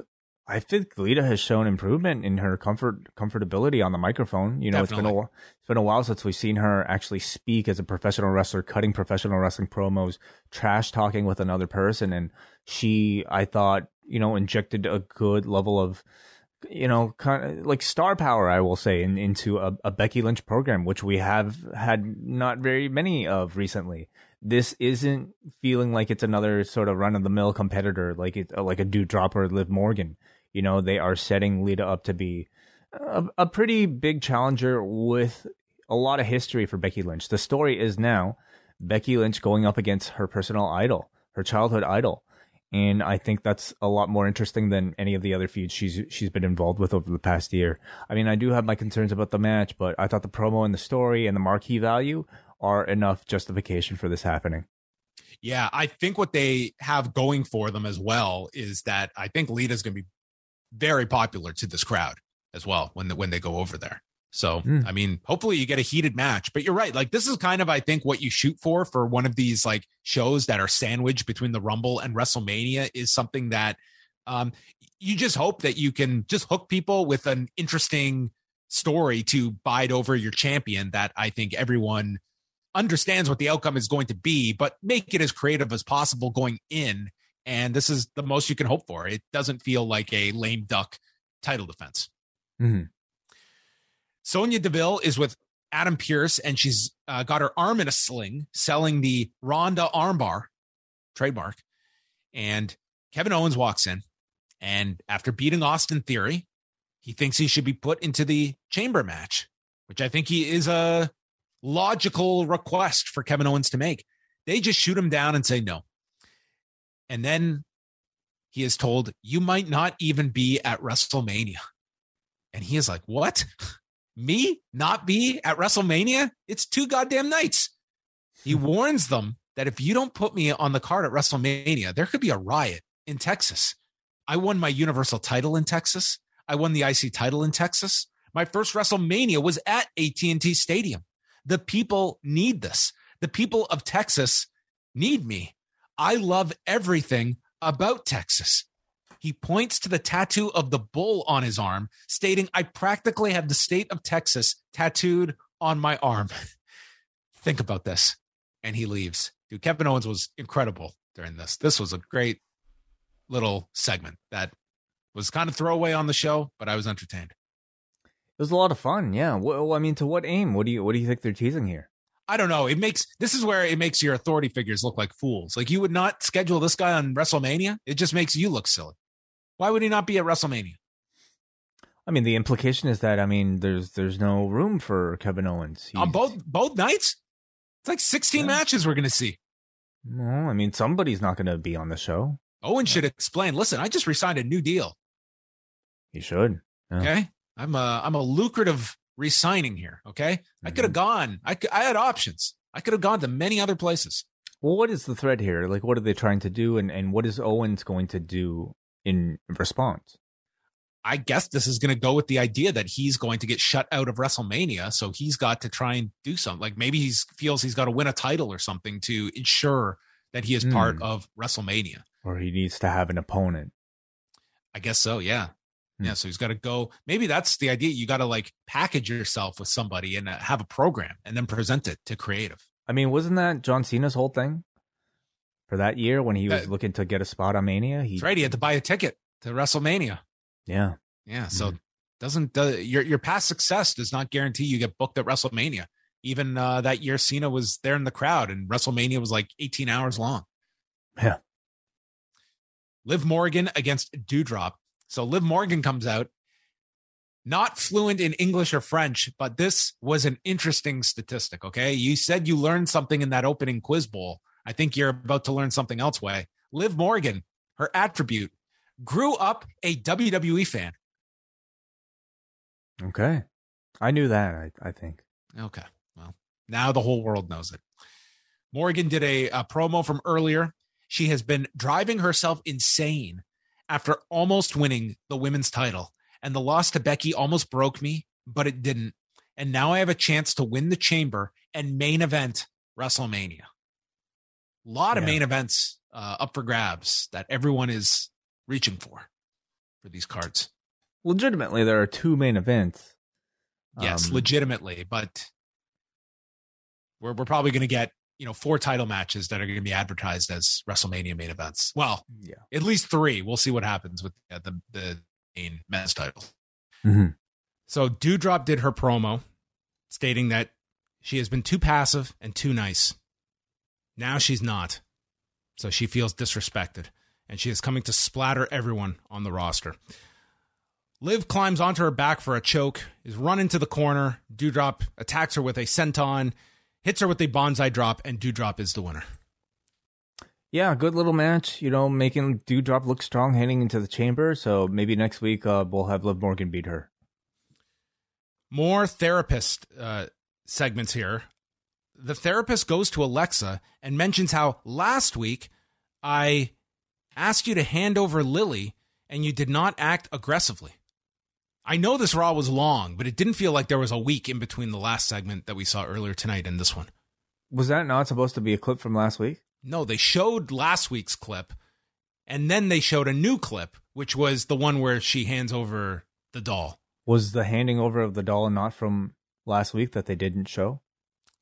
I think Lita has shown improvement in her comfort comfortability on the microphone. You know, Definitely. it's been a it's been a while since we've seen her actually speak as a professional wrestler, cutting professional wrestling promos, trash talking with another person, and she, I thought, you know, injected a good level of you know, kind of like star power, I will say, in, into a, a, Becky Lynch program, which we have had not very many of recently. This isn't feeling like it's another sort of run of the mill competitor, like it, like a Doudrop or Liv Morgan. You know, they are setting Lita up to be a, a pretty big challenger with a lot of history for Becky Lynch. The story is now Becky Lynch going up against her personal idol, her childhood idol and I think that's a lot more interesting than any of the other feuds she's she's been involved with over the past year. I mean, I do have my concerns about the match, but I thought the promo and the story and the marquee value are enough justification for this happening. Yeah, I think what they have going for them as well is that I think Lita's going to be very popular to this crowd as well when the, when they go over there. So, mm. I mean, hopefully you get a heated match. But you're right. Like, this is kind of, I think, what you shoot for for one of these like shows that are sandwiched between the Rumble and WrestleMania is something that um, you just hope that you can just hook people with an interesting story to bide over your champion that I think everyone understands what the outcome is going to be, but make it as creative as possible going in. And this is the most you can hope for. It doesn't feel like a lame duck title defense. Mm-hmm. Sonya Deville is with Adam Pearce, and she's uh, got her arm in a sling, selling the Ronda armbar trademark. And Kevin Owens walks in, and after beating Austin Theory, he thinks he should be put into the chamber match, which I think he is a logical request for Kevin Owens to make. They just shoot him down and say no. And then he is told, You might not even be at WrestleMania. And he is like, What? *laughs* me not be at WrestleMania, it's two goddamn nights. He hmm. warns them that if you don't put me on the card at WrestleMania, there could be a riot in Texas. I won my Universal title in Texas. I won the IC title in Texas. My first WrestleMania was at AT&T Stadium. The people need this. The people of Texas need me. I love everything about Texas. He points to the tattoo of the bull on his arm, stating, I practically have the state of Texas tattooed on my arm. *laughs* Think about this. And he leaves. Dude, Kevin Owens was incredible during this. This was a great, little segment that was kind of throwaway on the show, but I was entertained. It was a lot of fun. Yeah. Well, I mean, to what aim? What do you What do you think they're teasing here? I don't know. It makes this is where it makes your authority figures look like fools. Like you would not schedule this guy on WrestleMania. It just makes you look silly. Why would he not be at WrestleMania? I mean, the implication is that I mean, there's there's no room for Kevin Owens He's, on both both nights. It's like 16 yeah. matches we're going to see. No, I mean, somebody's not going to be on the show. Owen should explain. Listen, I just resigned a new deal. He should. Yeah. Okay, I'm a I'm a lucrative resigning here. Okay, mm-hmm. I could have gone. I could, I had options. I could have gone to many other places. Well, what is the thread here? Like, what are they trying to do, and and what is Owens going to do in response? I guess this is going to go with the idea that he's going to get shut out of WrestleMania, so he's got to try and do something. Like maybe he feels he's got to win a title or something to ensure that he is mm. part of WrestleMania, or he needs to have an opponent. I guess so. Yeah. Yeah. So he's got to go. Maybe that's the idea. You got to like package yourself with somebody and uh, have a program, and then present it to creative. I mean, wasn't that John Cena's whole thing for that year when he was looking to get a spot on Mania? He, right. He had to buy a ticket to WrestleMania. Yeah. Yeah. So mm-hmm. doesn't uh, your your past success does not guarantee you get booked at WrestleMania. Even uh, that year, Cena was there in the crowd, and WrestleMania was like 18 hours long. Yeah. Liv Morgan against Doudrop. So Liv Morgan comes out, not fluent in English or French, but this was an interesting statistic. Okay. You said you learned something in that opening quiz bowl. I think you're about to learn something else, way. Liv Morgan, her attribute grew up a WWE fan. Okay. I knew that, I, I think. Okay. Well, now the whole world knows it. Morgan did a, a promo from earlier. She has been driving herself insane after almost winning the women's title. And the loss to Becky almost broke me, but it didn't. And now I have a chance to win the chamber and main event WrestleMania. A lot yeah. of main events uh, up for grabs that everyone is reaching for for these cards. Legitimately, there are two main events. Yes, um, legitimately, but we're we're probably going to get you know four title matches that are going to be advertised as WrestleMania main events. Well, yeah, at least three. We'll see what happens with uh, the the main men's title. Mm-hmm. So Doudrop did her promo, stating that she has been too passive and too nice. Now she's not, so she feels disrespected and she is coming to splatter everyone on the roster. Liv climbs onto her back for a choke, is run into the corner. Doudrop attacks her with a senton, hits her with a banzai drop, and Doudrop is the winner. Yeah, good little match. You know, making Doudrop look strong heading into the chamber. So maybe next week uh, we'll have Liv Morgan beat her. More therapist uh, segments here. The therapist goes to Alexa and mentions how last week I asked you to hand over Lily and you did not act aggressively. I know this Raw was long, but it didn't feel like there was a week in between the last segment that we saw earlier tonight and this one. Was that not supposed to be a clip from last week? No, they showed last week's clip and then they showed a new clip, which was the one where she hands over the doll. Was the handing over of the doll not from last week that they didn't show?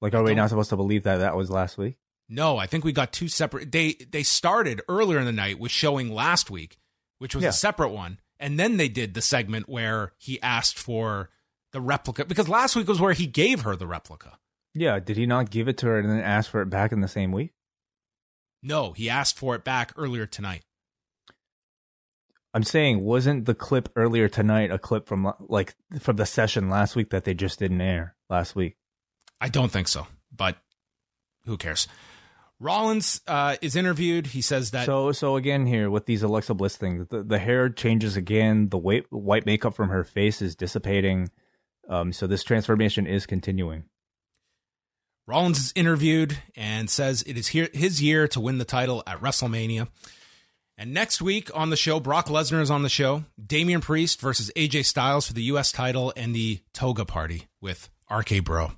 Like, are we not supposed to believe that that was last week? No, I think we got two separate. They they started earlier in the night with showing last week, which was yeah. a separate one, and then they did the segment where he asked for the replica because last week was where he gave her the replica. Yeah, did he not give it to her and then ask for it back in the same week? No, he asked for it back earlier tonight. I'm saying, wasn't the clip earlier tonight a clip from like from the session last week that they just didn't air last week? I don't think so, but who cares? Rollins uh, is interviewed. He says that. So, so again, here with these Alexa Bliss things, the, the hair changes again. The white white makeup from her face is dissipating. Um, so this transformation is continuing. Rollins is interviewed and says it is here, his year to win the title at WrestleMania. And next week on the show, Brock Lesnar is on the show. Damian Priest versus AJ Styles for the U.S. title and the Toga Party with RK Bro.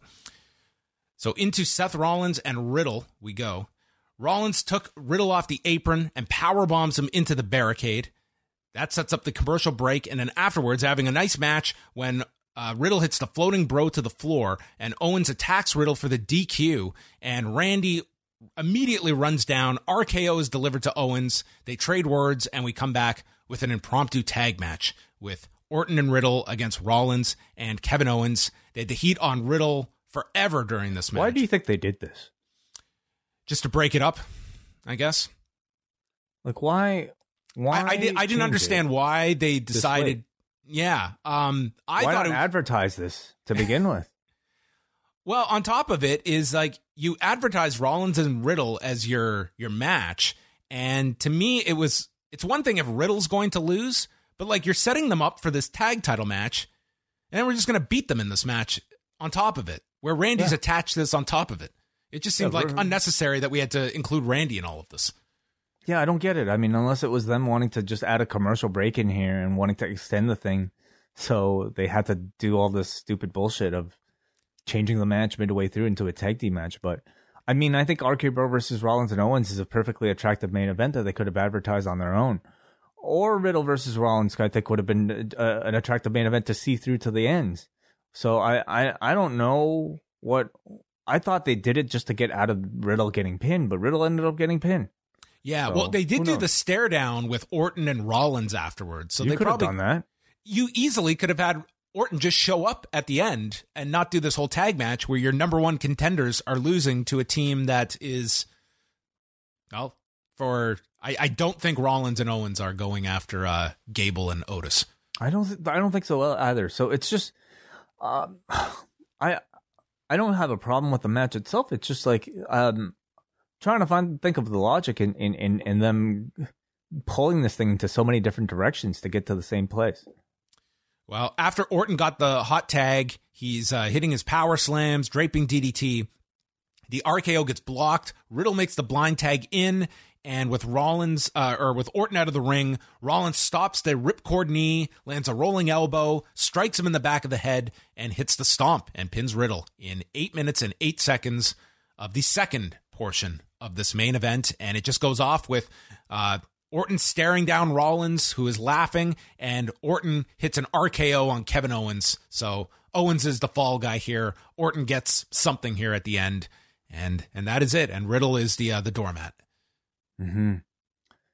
So into Seth Rollins and Riddle we go. Rollins took Riddle off the apron and power bombs him into the barricade. That sets up the commercial break, and then afterwards, having a nice match when uh, Riddle hits the floating bro to the floor, and Owens attacks Riddle for the DQ, and Randy immediately runs down. RKO is delivered to Owens. They trade words, and we come back with an impromptu tag match with Orton and Riddle against Rollins and Kevin Owens. They had the heat on Riddle forever during this match. Why do you think they did this? Just to break it up, I guess. Like why? Why? I, I, did, I didn't understand why they decided. Yeah, um, I why thought not it, advertise this to *laughs* begin with. Well, on top of it is like you advertise Rollins and Riddle as your your match, and to me it was it's one thing if Riddle's going to lose, but like you're setting them up for this tag title match, and then we're just going to beat them in this match on top of it, where Randy's Yeah. attached this on top of it. It just seemed Yeah, like unnecessary that we had to include Randy in all of this. Yeah, I don't get it. I mean, unless it was them wanting to just add a commercial break in here and wanting to extend the thing, so they had to do all this stupid bullshit of changing the match midway through into a tag team match. But I mean, I think RK Bro versus Rollins and Owens is a perfectly attractive main event that they could have advertised on their own. Or Riddle versus Rollins, I think would have been uh, an attractive main event to see through to the end. So I, I, I don't know what I thought they did it just to get out of Riddle getting pinned, but Riddle ended up getting pinned. Yeah, So, well, they did do knows? the stare down with Orton and Rollins afterwards, so you they could have probably done that. you easily could have had Orton just show up at the end and not do this whole tag match where your number one contenders are losing to a team that is, well, for I, I don't think Rollins and Owens are going after uh, Gable and Otis. I don't. Th- I don't think so either. So it's just, um, *sighs* I, I don't have a problem with the match itself. It's just like um, trying to find think of the logic in in in, in them pulling this thing into so many different directions to get to the same place. Well, after Orton got the hot tag, he's uh, hitting his power slams, draping DDT. The RKO gets blocked. Riddle makes the blind tag in, and with Rollins uh, or with Orton out of the ring, Rollins stops the ripcord knee, lands a rolling elbow, strikes him in the back of the head, and hits the stomp and pins Riddle in eight minutes and eight seconds of the second portion of this main event. And it just goes off with uh, Orton staring down Rollins, who is laughing, and Orton hits an RKO on Kevin Owens. So Owens is the fall guy here. Orton gets something here at the end, and and that is it. And Riddle is the uh, the doormat. Hmm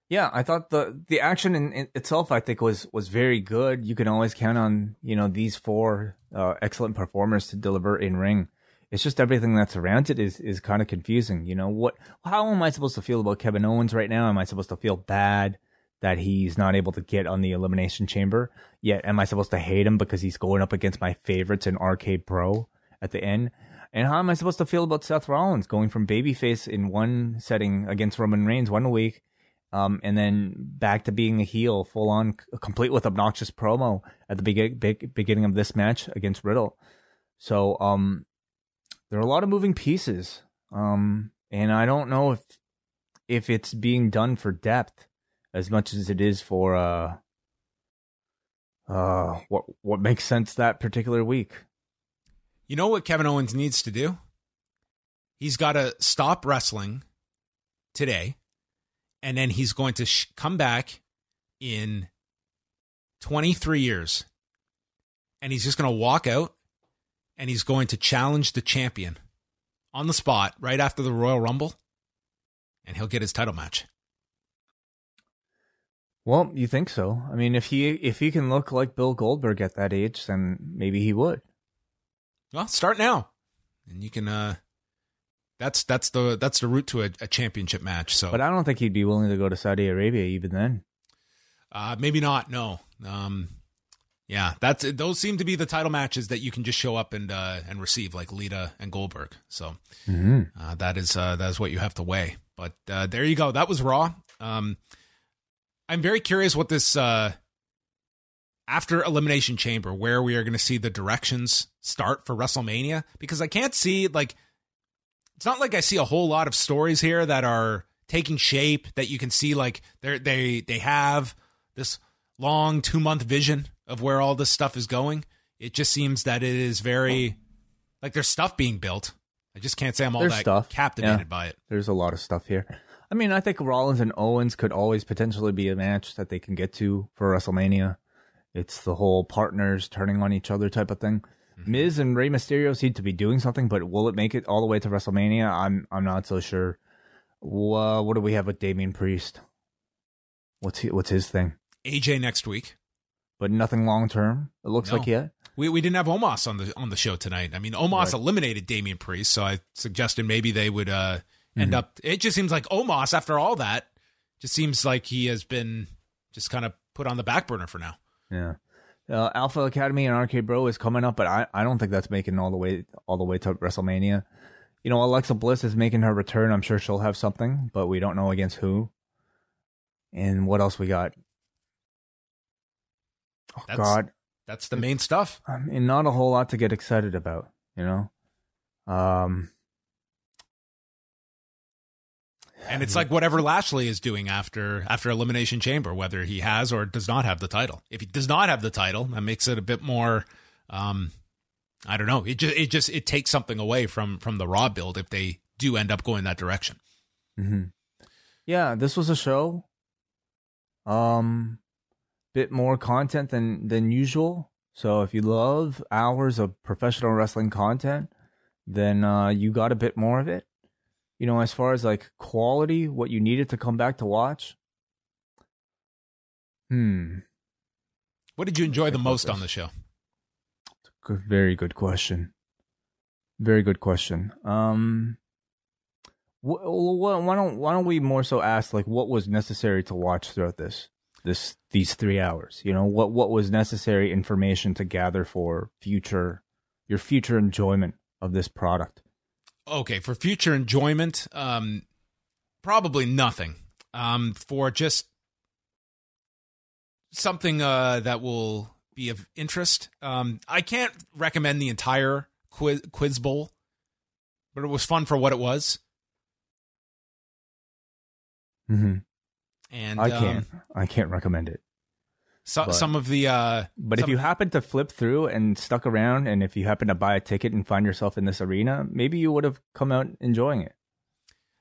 Yeah, I thought the the action in, in itself, I think, was was very good. You can always count on you know these four uh, excellent performers to deliver in ring. It's just everything that's around it is is kind of confusing. You know what? How am I supposed to feel about Kevin Owens right now? Am I supposed to feel bad that he's not able to get on the elimination chamber? Yet, am I supposed to hate him because he's going up against my favorites in RK Bro at the end? And how am I supposed to feel about Seth Rollins going from babyface in one setting against Roman Reigns one week, um, and then back to being a heel, full on, complete with obnoxious promo at the big beginning of this match against Riddle? So, um, there are a lot of moving pieces, um, and I don't know if if it's being done for depth as much as it is for uh, uh, what what makes sense that particular week. You know what Kevin Owens needs to do? He's got to stop wrestling today, and then he's going to sh- come back in 23 years, and he's just going to walk out, and he's going to challenge the champion on the spot right after the Royal Rumble, and he'll get his title match. Well, you think so? I mean, if he if he can look like Bill Goldberg at that age, then maybe he would. Well, start now, and you can. uh That's that's the that's the route to a, a championship match. So, But I don't think he'd be willing to go to Saudi Arabia even then. Uh, maybe not. No. Um, yeah, that's those seem to be the title matches that you can just show up and uh, and receive, like Lita and Goldberg. So Mm-hmm. uh, that is uh, that is what you have to weigh. But uh, there you go. That was Raw. Um, I'm very curious what this uh, after Elimination Chamber, where we are going to see the directions start for WrestleMania, because I can't see like it's not like I see a whole lot of stories here that are taking shape that you can see like they they they have this long two month vision of where all this stuff is going. It just seems that it is very like there's stuff being built. I just can't say I'm all There's that stuff, captivated yeah. by it. There's a lot of stuff here. I mean, I think Rollins and Owens could always potentially be a match that they can get to for WrestleMania. It's the whole partners turning on each other type of thing. Miz and Rey Mysterio seem to be doing something, but will it make it all the way to WrestleMania? I'm I'm not so sure. Well, what do we have with Damian Priest? What's he, what's his thing? AJ next week. But nothing long term. It looks No. like yet. We we didn't have Omos on the on the show tonight. I mean, Omos Right. eliminated Damian Priest, so I suggested maybe they would uh end Mhm. up. It just seems like Omos after all that just seems like he has been just kind of put on the back burner for now. Yeah. Uh, Alpha Academy and RK Bro is coming up, but I, I don't think that's making all the way all the way to WrestleMania. You know, Alexa Bliss is making her return. I'm sure she'll have something, but we don't know against who. And what else we got? Oh That's- God, That's the main stuff. I mean, not a whole lot to get excited about. You know, um, And it's like whatever Lashley is doing after after Elimination Chamber, whether he has or does not have the title. If he does not have the title, that makes it a bit more. Um, I don't know. It just it just it takes something away from from the Raw build if they do end up going that direction. hmm Yeah, this was a show. Um, bit more content than than usual. So if you love hours of professional wrestling content, then uh, you got a bit more of it. You know, as far as like quality, what you needed to come back to watch. Hmm, What did you enjoy the most on the show? good, very good question. Very good question. Um, wh- wh- why don't why don't we more so ask like what was necessary to watch throughout this this these three hours? You know what what was necessary information to gather for future your future enjoyment of this product. Okay, for future enjoyment, um, probably nothing. Um, for just something uh, that will be of interest, um, I can't recommend the entire quiz, quiz bowl, but it was fun for what it was. Mm-hmm. And I um, can't I can't recommend it. So, but- some of the uh, But if you happen to flip through and stuck around, and if you happen to buy a ticket and find yourself in this arena, maybe you would have come out enjoying it.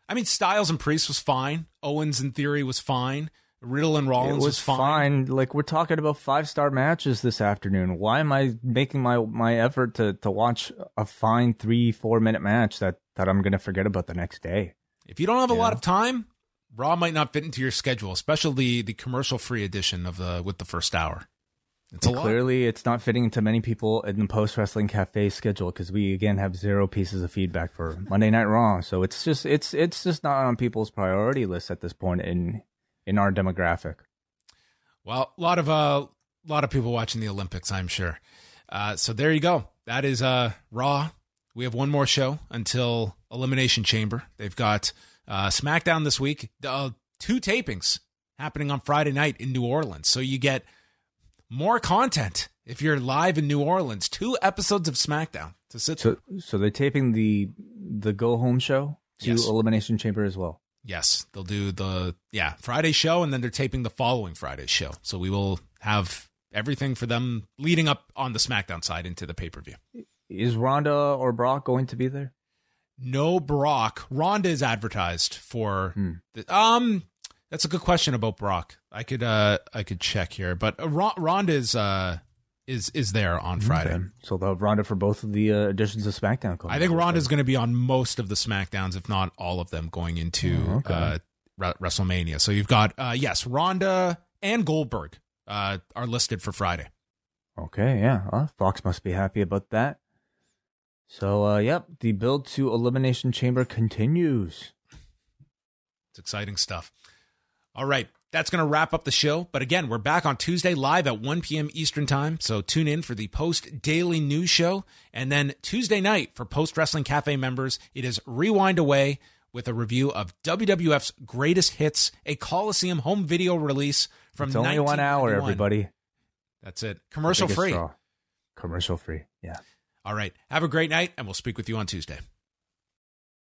I mean, Styles and Priest was fine. Owens in theory was fine. Riddle and Rollins it was, fine. fine. Like we're talking about five star matches this afternoon. Why am I making my my effort to to watch a fine three four minute match that that I'm gonna forget about the next day? If you don't have a lot of time, Raw might not fit into your schedule, especially the commercial free edition of the with the first hour. It's a And lot. clearly, it's not fitting into many people in the post wrestling cafe schedule because we again have zero pieces of feedback for Monday Night Raw. So it's just it's it's just not on people's priority list at this point in in our demographic. Well, a lot of uh, a lot of people watching the Olympics, I'm sure. Uh, so there you go. That is uh, Raw. We have one more show until Elimination Chamber. They've got uh, SmackDown this week. Uh, two tapings happening on Friday night in New Orleans. So you get more content if you're live in New Orleans. Two episodes of SmackDown to sit through. So so they're taping the the go home show to Yes. Elimination Chamber as well. Yes, they'll do the yeah Friday show, and then they're taping the following Friday show. So we will have everything for them leading up on the SmackDown side into the pay per view. Is Ronda or Brock going to be there? No Brock. Ronda is advertised for. Hmm. The, um, that's a good question about Brock. I could uh I could check here, but uh, is uh is is there on Friday. Okay. So they'll have Ronda for both of the uh, editions of SmackDown. I think. Ronda's going to be on most of the SmackDowns, if not all of them, going into Oh, okay. uh, Re- WrestleMania. So you've got uh, yes, Ronda and Goldberg uh, are listed for Friday. Okay, yeah. Well, Fox must be happy about that. So, uh, yep, the build to Elimination Chamber continues. It's exciting stuff. All right. That's going to wrap up the show. But again, we're back on Tuesday live at 1 p.m. Eastern Time. So tune in for the post daily news show. And then Tuesday night for Post Wrestling Cafe members, it is Rewind Away with a review of WWF's greatest hits, a Coliseum home video release from It's only one hour, everybody. That's it. Commercial free. draw. Commercial free. Yeah. All right. Have a great night, and we'll speak with you on Tuesday.